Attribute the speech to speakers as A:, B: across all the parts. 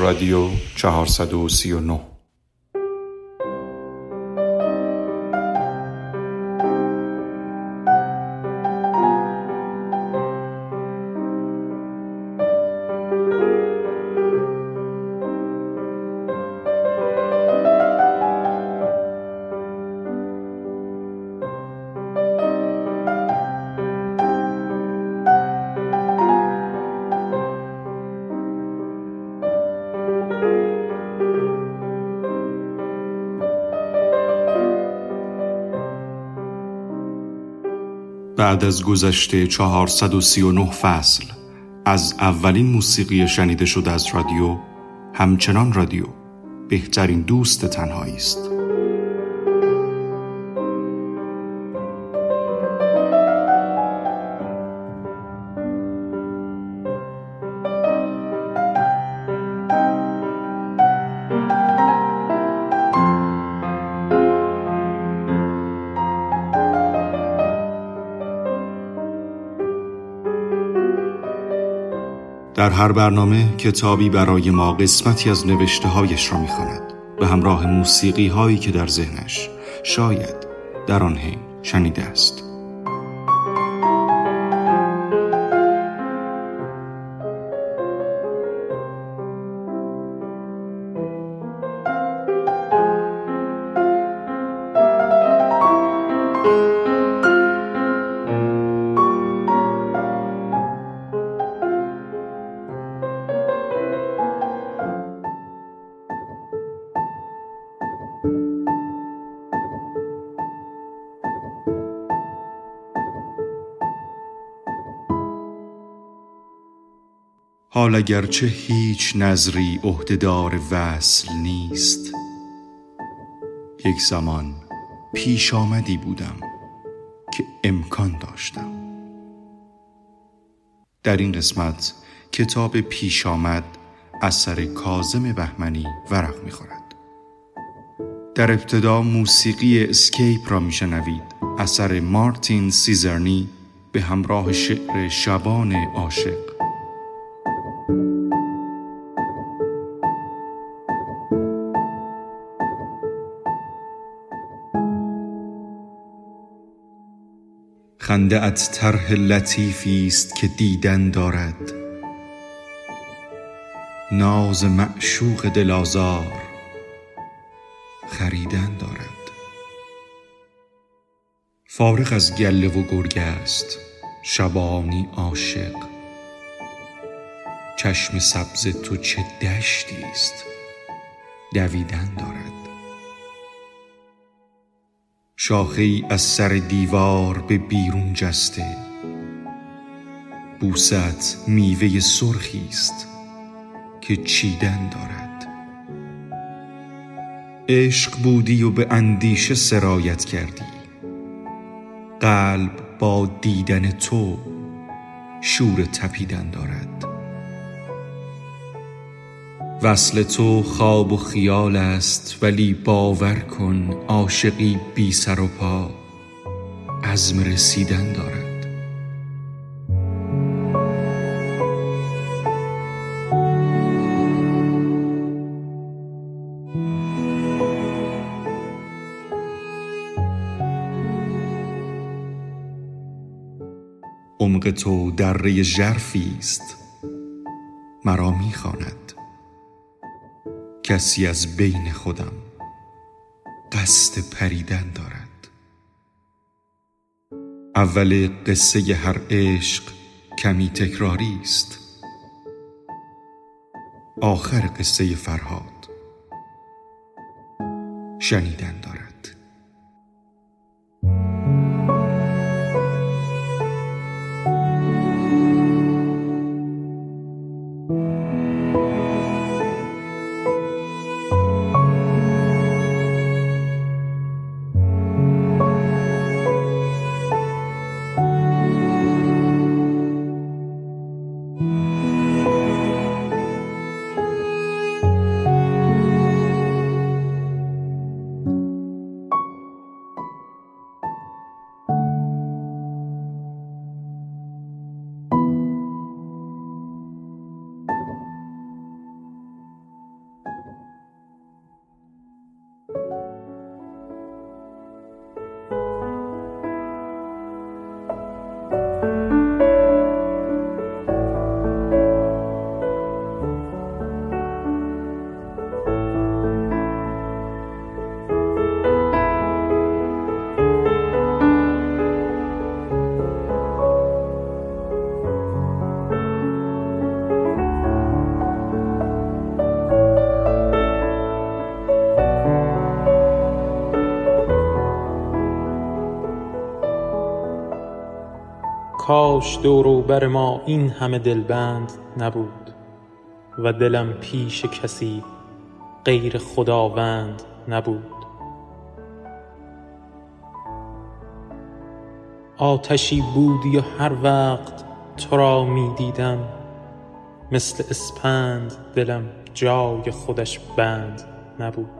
A: رادیو 439 بعد از گذشته 439 فصل از اولین موسیقی شنیده شده از رادیو همچنان رادیو بهترین دوست تنهایی است در هر برنامه کتابی برای ما قسمتی از نوشته هایش را می‌خواند به همراه موسیقی هایی که در ذهنش شاید در آن حین شنیده است. حال اگرچه هیچ نظری عهدهدار وصل نیست یک زمان پیش آمدی بودم که امکان داشتم. در این قسمت کتاب پیش آمد اثر کازم بهمنی ورق می‌خورد. در ابتدا موسیقی اسکیپ را میشنوید. اثر مارتین سیزرنی به همراه شعر شبان عاشق. خنده ات طرح لطیفی است که دیدن دارد. ناز معشوق دل آزار خریدن دارد. فارغ از گله و گرگ است شبانی عاشق. چشم سبز تو چه دشتی است دویدن دارد. شاخه ای از سر دیوار به بیرون جسته. بوست میوه سرخی است که چیدن دارد. عشق بودی و به اندیشه سرایت کردی. قلب با دیدن تو شور تپیدن دارد. وصل تو خواب و خیال است ولی باور کن عاشقی بی سر و پا عزم رسیدن دارد. عمق تو دره ژرفی است مرا می‌خواند. کسی از بین خودم قصد پریدن دارد. اول قصه هر عشق کمی تکراری است. آخر قصه فرهاد. شنیدن دارد.
B: کاش دور بر ما این همه دلبند نبود و دلم پیش کسی غیر خداوند نبود. آتشی بودی و هر وقت تو را می دیدم مثل اسپند دلم جای خودش بند نبود.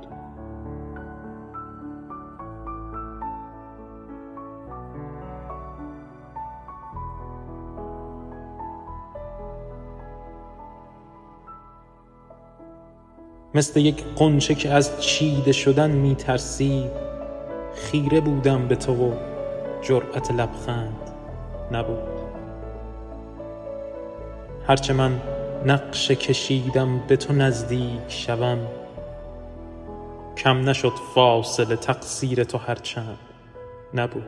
B: مثل یک غنچه که از چیده شدن می ترسید خیره بودم به تو و جرأت لبخند نبود. هرچه من نقشه کشیدم به تو نزدیک شوم. کم نشد فاصله تقصیر تو هرچند نبود.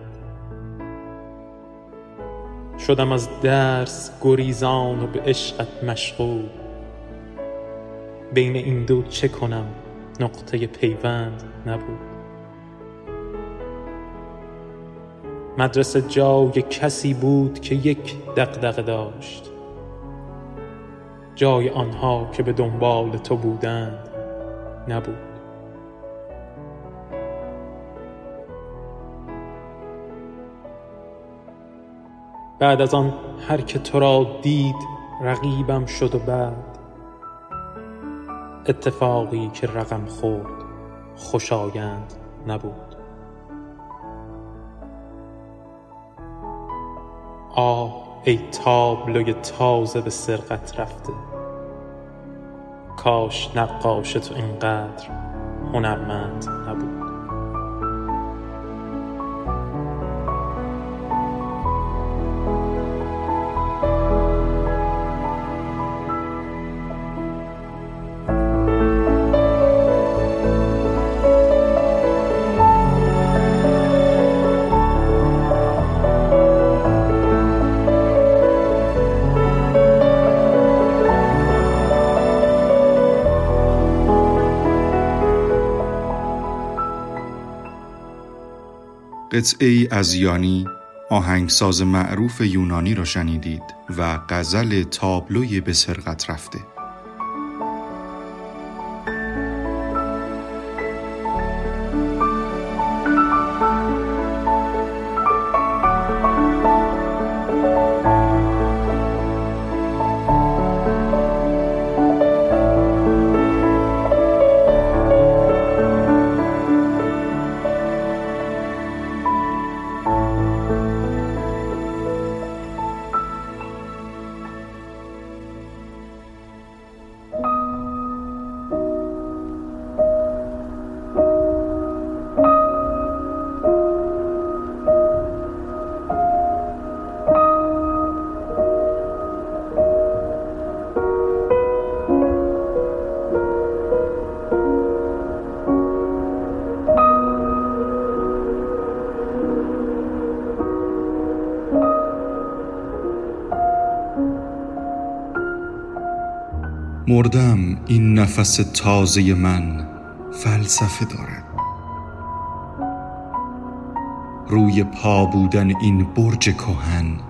B: شدم از درس گریزان و به عشقت مشغول. بین این دو چه کنم؟ نقطه پیوند نبود. مدرسه جای کسی بود که یک دغدغه داشت. جای آنها که به دنبال تو بودند نبود. بعد از آن هر که تو را دید رقیبم شد و بعد. اتفاقی که رقم خورد خوشایند نبود. آه ای تابلوی تازه به سرقت رفته. کاش نقاش تو اینقدر هنرمند نبود.
A: قطعه ای از یانی آهنگساز معروف یونانی را شنیدید و غزل تابلوی به سرقت رفته. نفس تازه من فلسفه دارد. روی پا بودن این برج کهن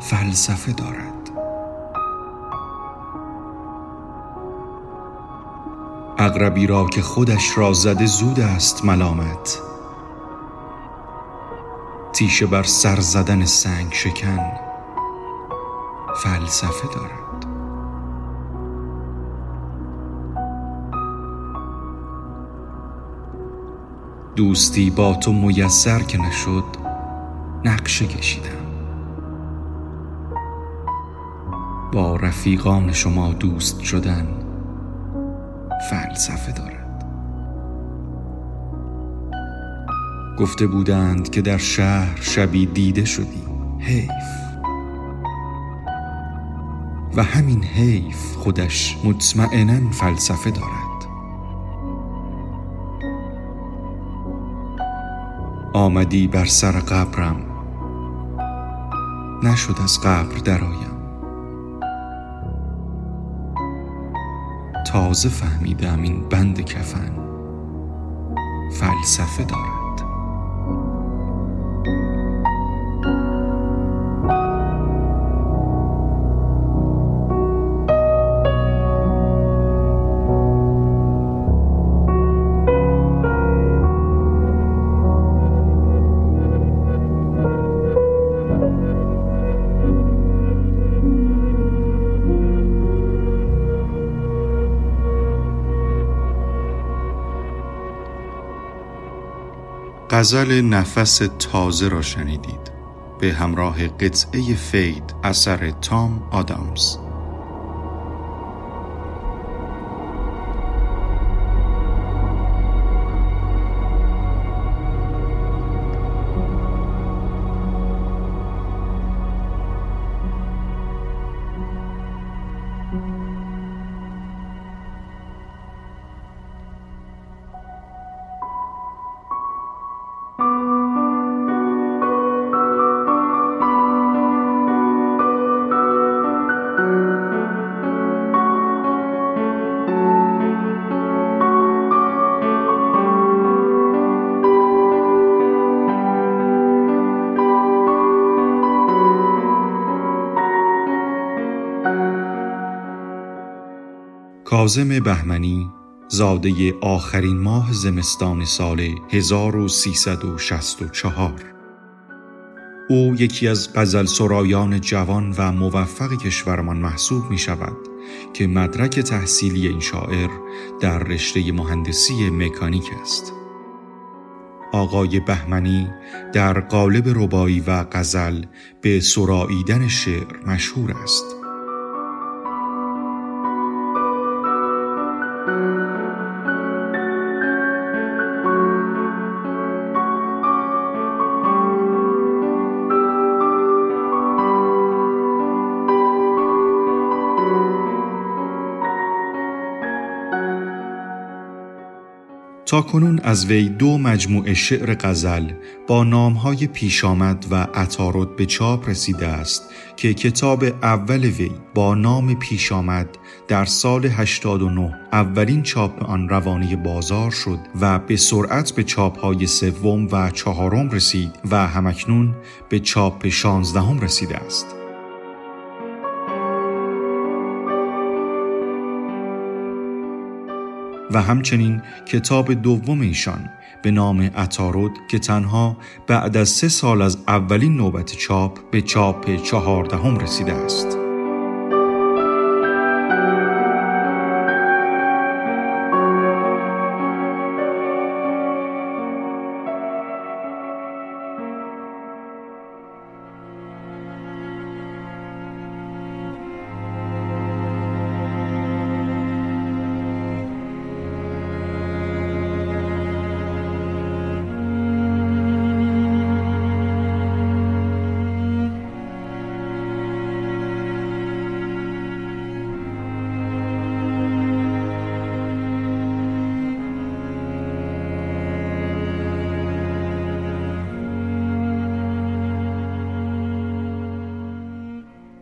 A: فلسفه دارد. اغربی را که خودش را زده زود است ملامت. تیشه بر سر زدن سنگ شکن فلسفه دارد. دوستی با تو میسر که نشد نقشه کشیدم. با رفیقان شما دوست شدن فلسفه دارد. گفته بودند که در شهر شبی دیده شدی حیف. و همین حیف خودش مطمئنا فلسفه دارد. آمدی بر سر قبرم. نشد از قبر درآیم. تازه فهمیدم این بند کفن فلسفه دارد. غزل نفس تازه را شنیدید. به همراه قطعه فید اثر تام آدامز. کازم بهمنی زاده آخرین ماه زمستان سال 1364 او یکی از غزل سرایان جوان و موفق کشورمان محسوب می شود که مدرک تحصیلی این شاعر در رشته مهندسی مکانیک است. آقای بهمنی در قالب ربایی و غزل به سراییدن شعر مشهور است. تا کنون از وی دو مجموعه شعر غزل با نامهای پیش آمد و عطارد به چاپ رسیده است که کتاب اول وی با نام پیش آمد در سال 89 اولین چاپ آن روانه بازار شد و به سرعت به چاپ های سوم و چهارم رسید و همکنون به چاپ شانزدهم رسیده است. همچنین کتاب دوم ایشان به نام اتارود که تنها بعد از سه سال از اولین نوبت چاپ به چاپ چهاردهم رسیده است.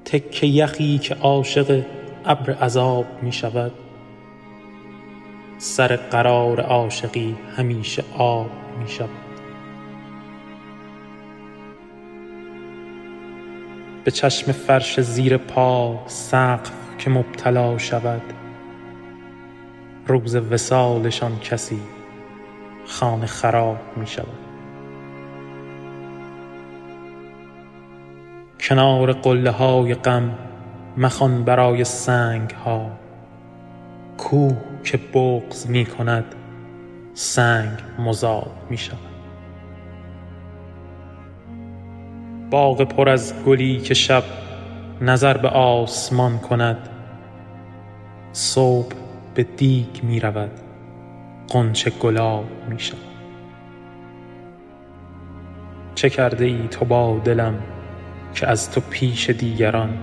B: تکه یخی که عاشق ابر عذاب می شود. سر قرار عاشقی همیشه آب می شود. به چشم فرش زیر پا سقف که مبتلا شود. روز وسالشان کسی خانه خراب می شود. کنار قله های غم مخوان برای سنگ ها کوه که بغز می کند سنگ مذاب می شود باغ پر از گلی که شب نظر به آسمان کند صبح به دیگ می رود قنچه گلاب می شود چه کرده ای تو با دلم؟ که از تو پیش دیگران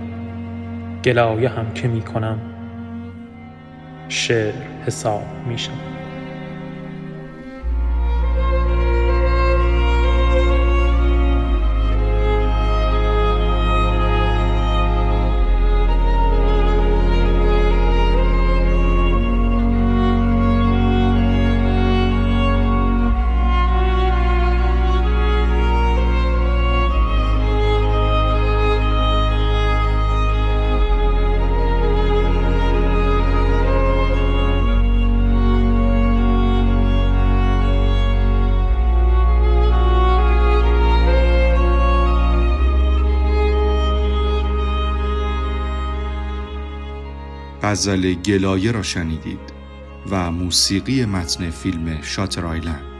B: گلایه هم که می کنم شعر حساب می
A: غزل گلایه را شنیدید و موسیقی متن فیلم شاتر آیلند.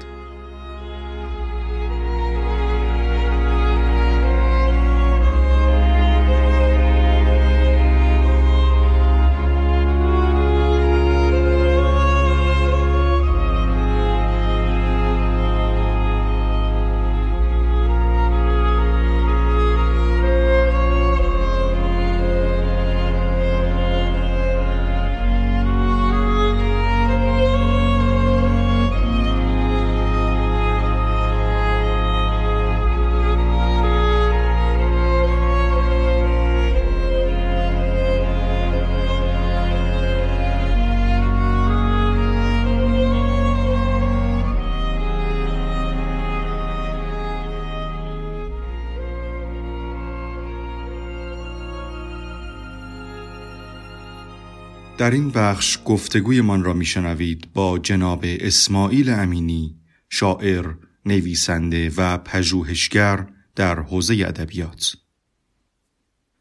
A: در این بخش گفتگویمان را میشنوید با جناب اسماعیل امینی شاعر، نویسنده و پژوهشگر در حوزه ادبیات.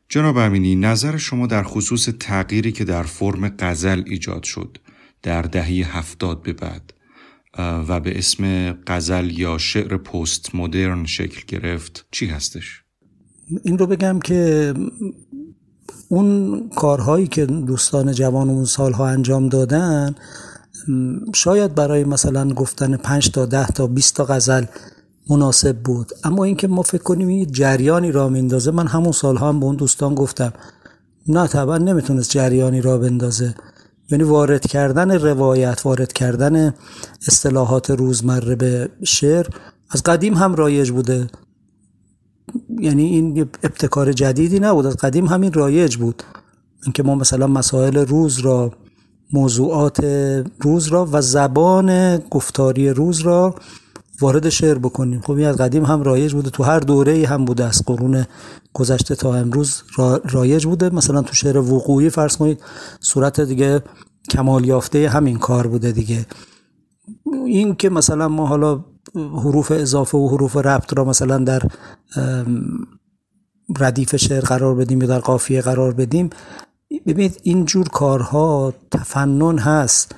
A: جناب امینی نظر شما در خصوص تغییری که در فرم غزل ایجاد شد در دهه هفتاد به بعد و به اسم غزل یا شعر پست مدرن شکل گرفت چی هستش؟
C: این رو بگم که اون کارهایی که دوستان جوان اون سالها انجام دادن شاید برای مثلا گفتن پنج تا ده تا 20 تا غزل مناسب بود. اما اینکه ما فکر کنیم این جریانی را میندازه من همون سالها هم به اون دوستان گفتم نه طبعا نمی‌تونست جریانی را بندازه. یعنی وارد کردن روایت وارد کردن اصطلاحات روزمره به شعر از قدیم هم رایج بوده. یعنی این ابتکار جدیدی نبود. از قدیم همین رایج بود. اینکه ما مثلا مسائل روز را موضوعات روز را و زبان گفتاری روز را وارد شعر بکنیم. خب این از قدیم هم رایج بوده. تو هر دوره هم بوده. از قرون گذشته تا امروز رایج بوده. مثلا تو شعر وقوعی فرض کنید صورت دیگه کمال یافته همین کار بوده دیگه. این که مثلا ما حالا حروف اضافه و حروف ربط را مثلا در ردیف شعر قرار بدیم یا در قافیه قرار بدیم. ببینید اینجور کارها تفنن هست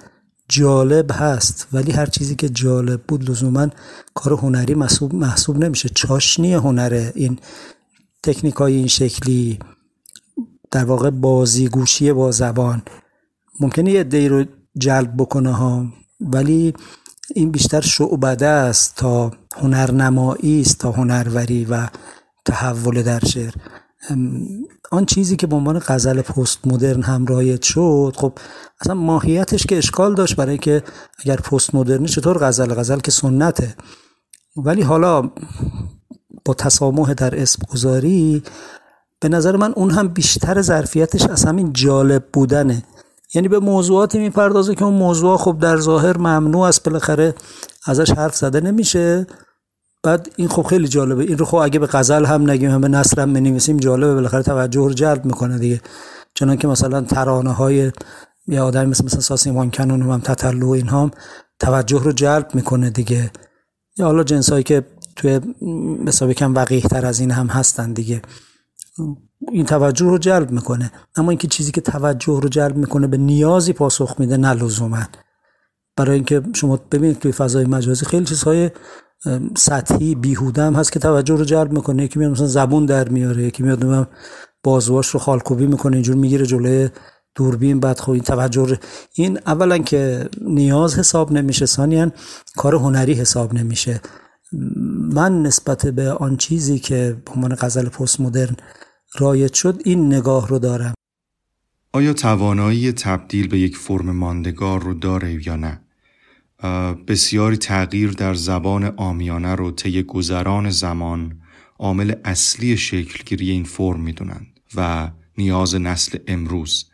C: جالب هست ولی هر چیزی که جالب بود لزوما کار هنری محسوب, محسوب نمیشه. چاشنی هنره این تکنیک های این شکلی در واقع بازیگوشی با زبان ممکنه یه دی رو جلب بکنه ها ولی این بیشتر شعبده است تا هنرنمایی است تا هنروری و تحول در شعر. آن چیزی که به عنوان غزل پست مدرن هم رایج شد خب اصلا ماهیتش که اشکال داشت برای که اگر پست مدرنی چطور غزل؟ غزل که سنته. ولی حالا با تسامح در اسم گذاری به نظر من اون هم بیشتر ظرفیتش از همین جالب بودنه. یعنی به موضوعاتی می‌پردازه که اون موضوع خب در ظاهر ممنوع است بالاخره ازش حرف زده نمیشه. بعد این خب خیلی جالبه. این رو خب اگه به غزل هم نگیم هم به نصر هم بنویسیم جالبه. بالاخره توجه رو جلب می‌کنه دیگه. چنان که مثلا ترانه های یه آدمی مثل مثلا ساسیمان کنون هم تطلو این هم توجه رو جلب می‌کنه دیگه. یا حالا جنسایی که توی مثلا کم وقیه تر از این هم هستن دیگه. این توجه رو جلب می‌کنه. اما اینکه چیزی که توجه رو جلب می‌کنه به نیازی پاسخ میده نه لزوما. برای اینکه شما ببینید توی فضای مجازی خیلی چیزهای سطحی بیهوده هم هست که توجه رو جلب می‌کنه. یکی میاد مثلا زبون در میاره یکی میاد بازواش رو خالکوبی می‌کنه اینجور می‌گیره جلوی دوربین بعد خب این توجه این اولا که نیاز حساب نمیشه ثانیا کار هنری حساب نمیشه. من نسبت به آن چیزی که به عنوان غزل پست مدرن رایج شد این نگاه رو دارم
A: آیا توانایی تبدیل به یک فرم ماندگار رو داره یا نه؟ بسیاری تغییر در زبان آمیانه رو طی گذران زمان عامل اصلی شکلگیری این فرم می‌دونند و نیاز نسل امروز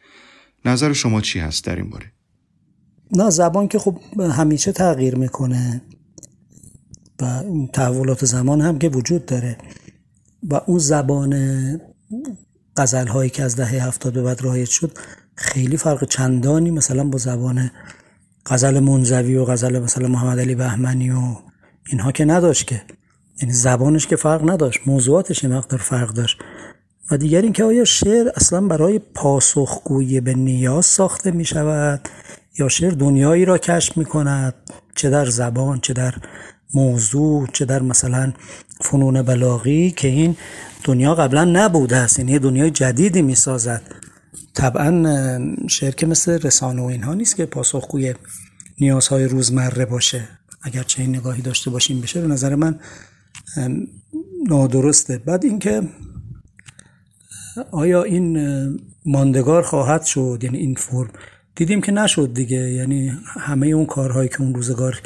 A: نظر شما چی هست در این باره؟
C: نه زبان که خب همیشه تغییر می‌کنه و تحولات زمان هم که وجود داره و اون زبان غزل هایی که از دهه هفتاد به بعد رایج شد خیلی فرق چندانی مثلا با زبان غزل منزوی و غزل مثلا محمد علی بهمنی و اینها که نداشت که. یعنی زبانش که فرق نداشت موضوعاتش مقدار فرق داشت. و دیگر اینکه آیا شعر اصلا برای پاسخگویی به نیاز ساخته می شود یا شعر دنیایی را کشف می کند چه در زبان چه در موضوع چه در مثلا فنون بلاغی که این دنیا قبلا نبوده است. یعنی دنیای جدیدی می سازد طبعا شعر که مثل رسانه و اینها نیست که پاسخگوی نیازهای روزمره باشه. اگر چه این نگاهی داشته باشیم بشه به نظر من نادرسته. بعد اینکه آیا این ماندگار خواهد شد؟ یعنی این فرم دیدیم که نشد دیگه. یعنی همه اون کارهایی که اون روزگار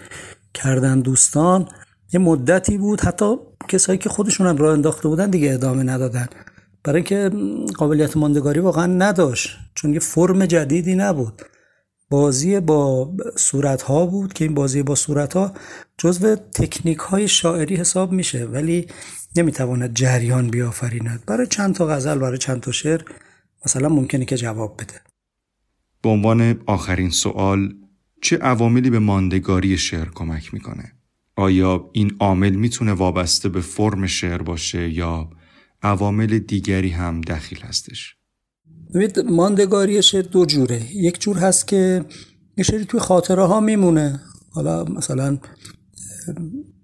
C: کردن دوستان یه مدتی بود. حتی کسایی که خودشون هم راه انداخته بودن دیگه ادامه ندادن. برای اینکه قابلیت ماندگاری واقعا نداشت چون یه فرم جدیدی نبود. بازی با صورت ها بود که این بازی با صورت ها جزو تکنیک های شاعری حساب میشه ولی نمی‌تواند جریان بیافریند. برای چند تا غزل برای چند تا شعر مثلا ممکنه که جواب بده.
A: به عنوان آخرین سوال چه عواملی به ماندگاری شعر کمک می‌کنه؟ آیا این عامل می‌تونه وابسته به فرم شعر باشه یا عوامل دیگری هم دخیل هستش؟
C: ماندگاری شعر دو جوره. یک جور هست که یه شعری توی خاطره ها میمونه. حالا مثلا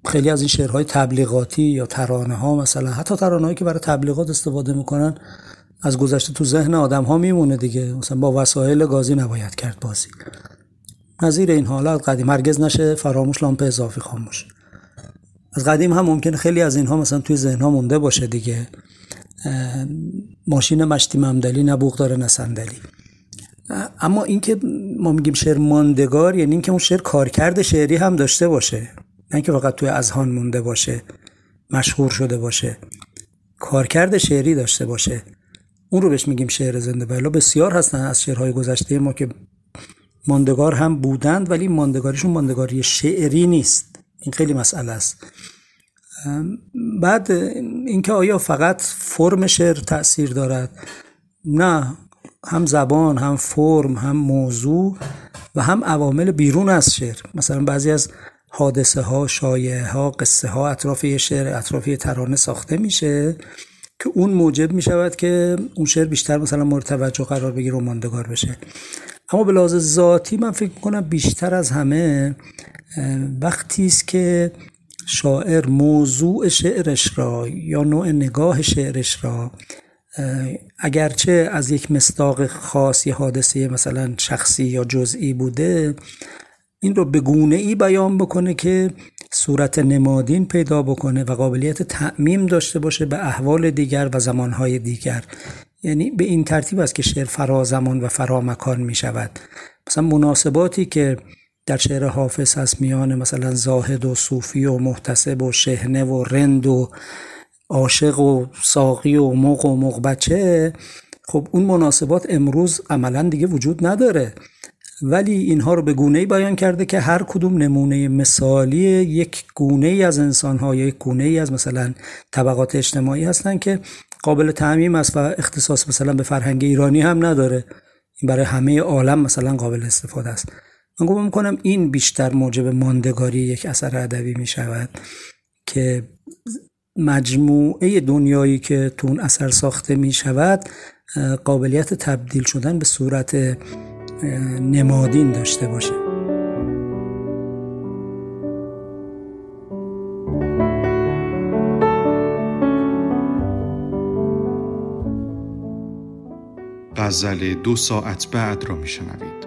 C: خیلی از این شعرهای تبلیغاتی یا ترانه ها مثلا حتی ترانه هایی که برای تبلیغات استفاده می‌کنن از گذشته تو ذهن آدم ها میمونه دیگه. مثلا با وسایل گازی نباید کرد بازی. نظیر این حالات قدیم هرگز نشه فراموش لامپ اضافی خاموش. از قدیم هم ممکن خیلی از اینها مثلا توی ذهن ها مونده باشه دیگه. ماشین مشتی ممدلی نه بوغ داره نه اما اینکه ما میگیم شعر ماندگار یعنی اینکه اون شعر کارکرد شعری هم داشته باشه. نه اینکه فقط توی اذهان مونده باشه مشهور شده باشه. کارکرد شعری داشته باشه. اون رو بهش میگیم شعر زنده بلا. بسیار هستن از شعرهای گذشته ما که ماندگار هم بودند ولی ماندگاریشون ماندگاری شعری نیست. این خیلی مسئله است. بعد اینکه آیا فقط فرم شعر تاثیر دارد؟ نه هم زبان هم فرم هم موضوع و هم عوامل بیرون از شعر. مثلا بعضی از حادثه ها شایعه ها قصه ها اطراف شعر اطراف ترانه ساخته میشه که اون موجب می شود که اون شعر بیشتر مثلا مورد توجه قرار بگیره و ماندگار بشه. اما به لحاظ ذاتی من فکر می‌کنم بیشتر از همه وقتی است که شاعر موضوع شعرش را یا نوع نگاه شعرش را اگرچه از یک مستاق خاص یه حادثه مثلا شخصی یا جزئی بوده این رو به گونه ای بیان بکنه که صورت نمادین پیدا بکنه و قابلیت تعمیم داشته باشه به احوال دیگر و زمانهای دیگر. یعنی به این ترتیب است که شعر فرا زمان و فرا مکان می شود مثلا مناسباتی که در شعر حافظ هست میان مثلا زاهد و صوفی و محتسب و شهنه و رند و عاشق و ساقی و مق و مق بچه خب اون مناسبات امروز عملا دیگه وجود نداره. ولی اینها رو به گونه ای بیان کرده که هر کدوم نمونه مثالی یک گونه از انسان ها یا یک گونه از مثلا طبقات اجتماعی هستن که قابل تعمیم است و اختصاص مثلا به فرهنگ ایرانی هم نداره. این برای همه عالم مثلا قابل استفاده است. من گفتم می‌کنم این بیشتر موجب ماندگاری یک اثر ادبی می شود که مجموعه دنیایی که تو اثر ساخته می شود قابلیت تبدیل شدن به صورت نمادین داشته باشه.
A: غزل دو ساعت بعد را میشنوید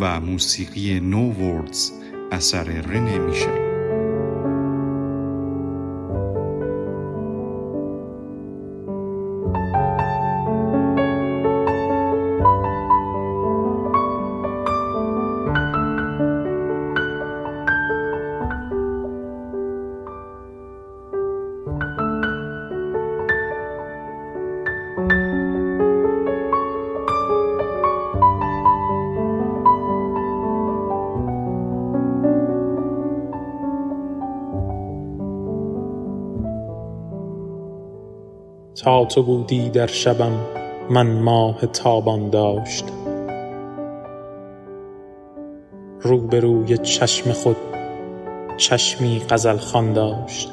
A: و موسیقی نو وردز اثر رنه میشل
B: تا تو بودی در شبم من ماه تابان داشت. روبروی چشم خود چشمی غزل خوان داشت.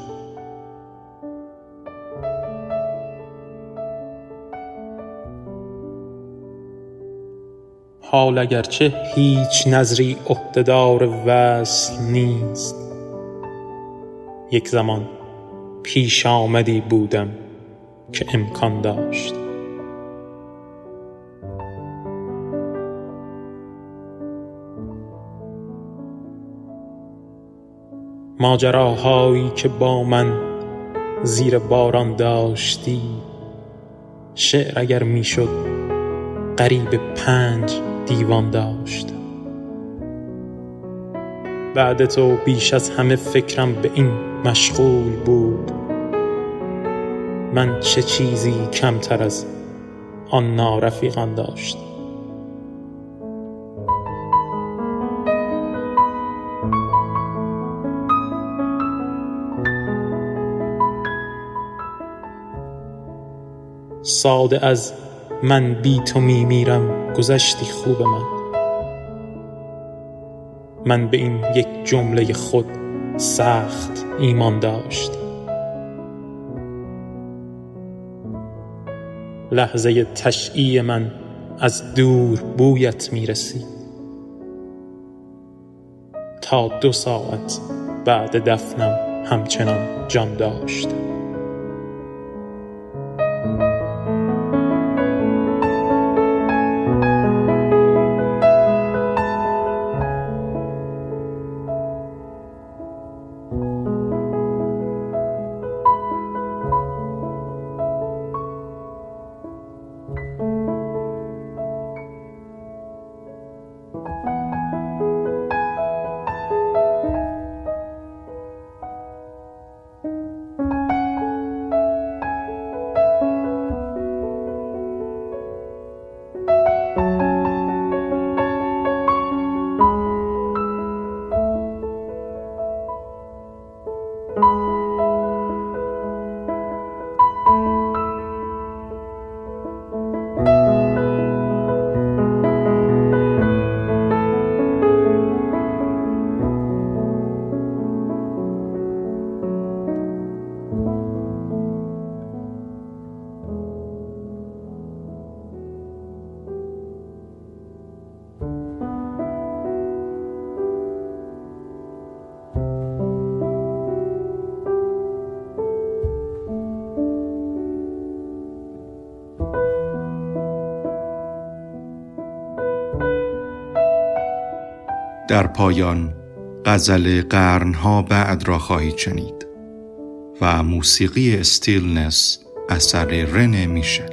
B: حال اگرچه هیچ نظری عهدهدار وصل نیست یک زمان پیش آمدی بودم. که امکان داشت. ماجراهایی که با من زیر باران داشتی شعر اگر می‌شد قریب پنج دیوان داشت. بعد تو بیش از همه فکرم به این مشغول بود. من چه چیزی کمتر از آن نارفیقان داشت ساده از من بی تو می میرم گذشتی خوب من. من به این یک جمله خود سخت ایمان داشت لحظه تشعی من از دور بویت می رسید تا دو ساعت بعد دفنم همچنان جان داشت
A: در پایان غزل قرنها بعد را خواهید شنید و موسیقی استیلنس اثر رن میشل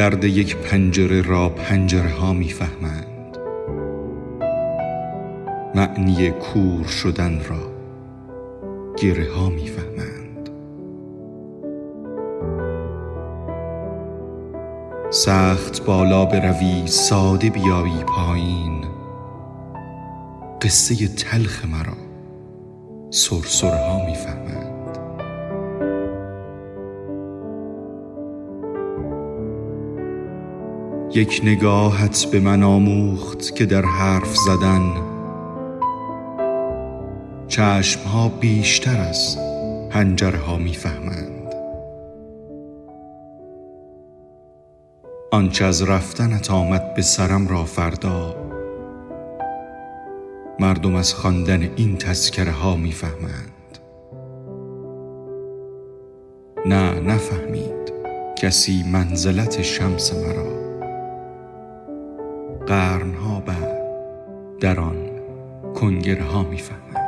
A: درد یک پنجره را پنجره ها می‌فهمند. معنی کور شدن را گره ها می‌فهمند. سخت بالا بروی ساده بیایی پایین. قصه تلخ مرا سرسرها می‌فهمند. یک نگاهت به من آموخت که در حرف زدن. چشمها بیشتر از هنجرها می‌فهمند. آنچه از رفتنت آمد به سرم را فردا مردم از خواندن این تذکره ها می‌فهمند. نه نفهمید کسی منزلت شمس مرا. قرنها بعد در آن کنگره ها می‌فهمند.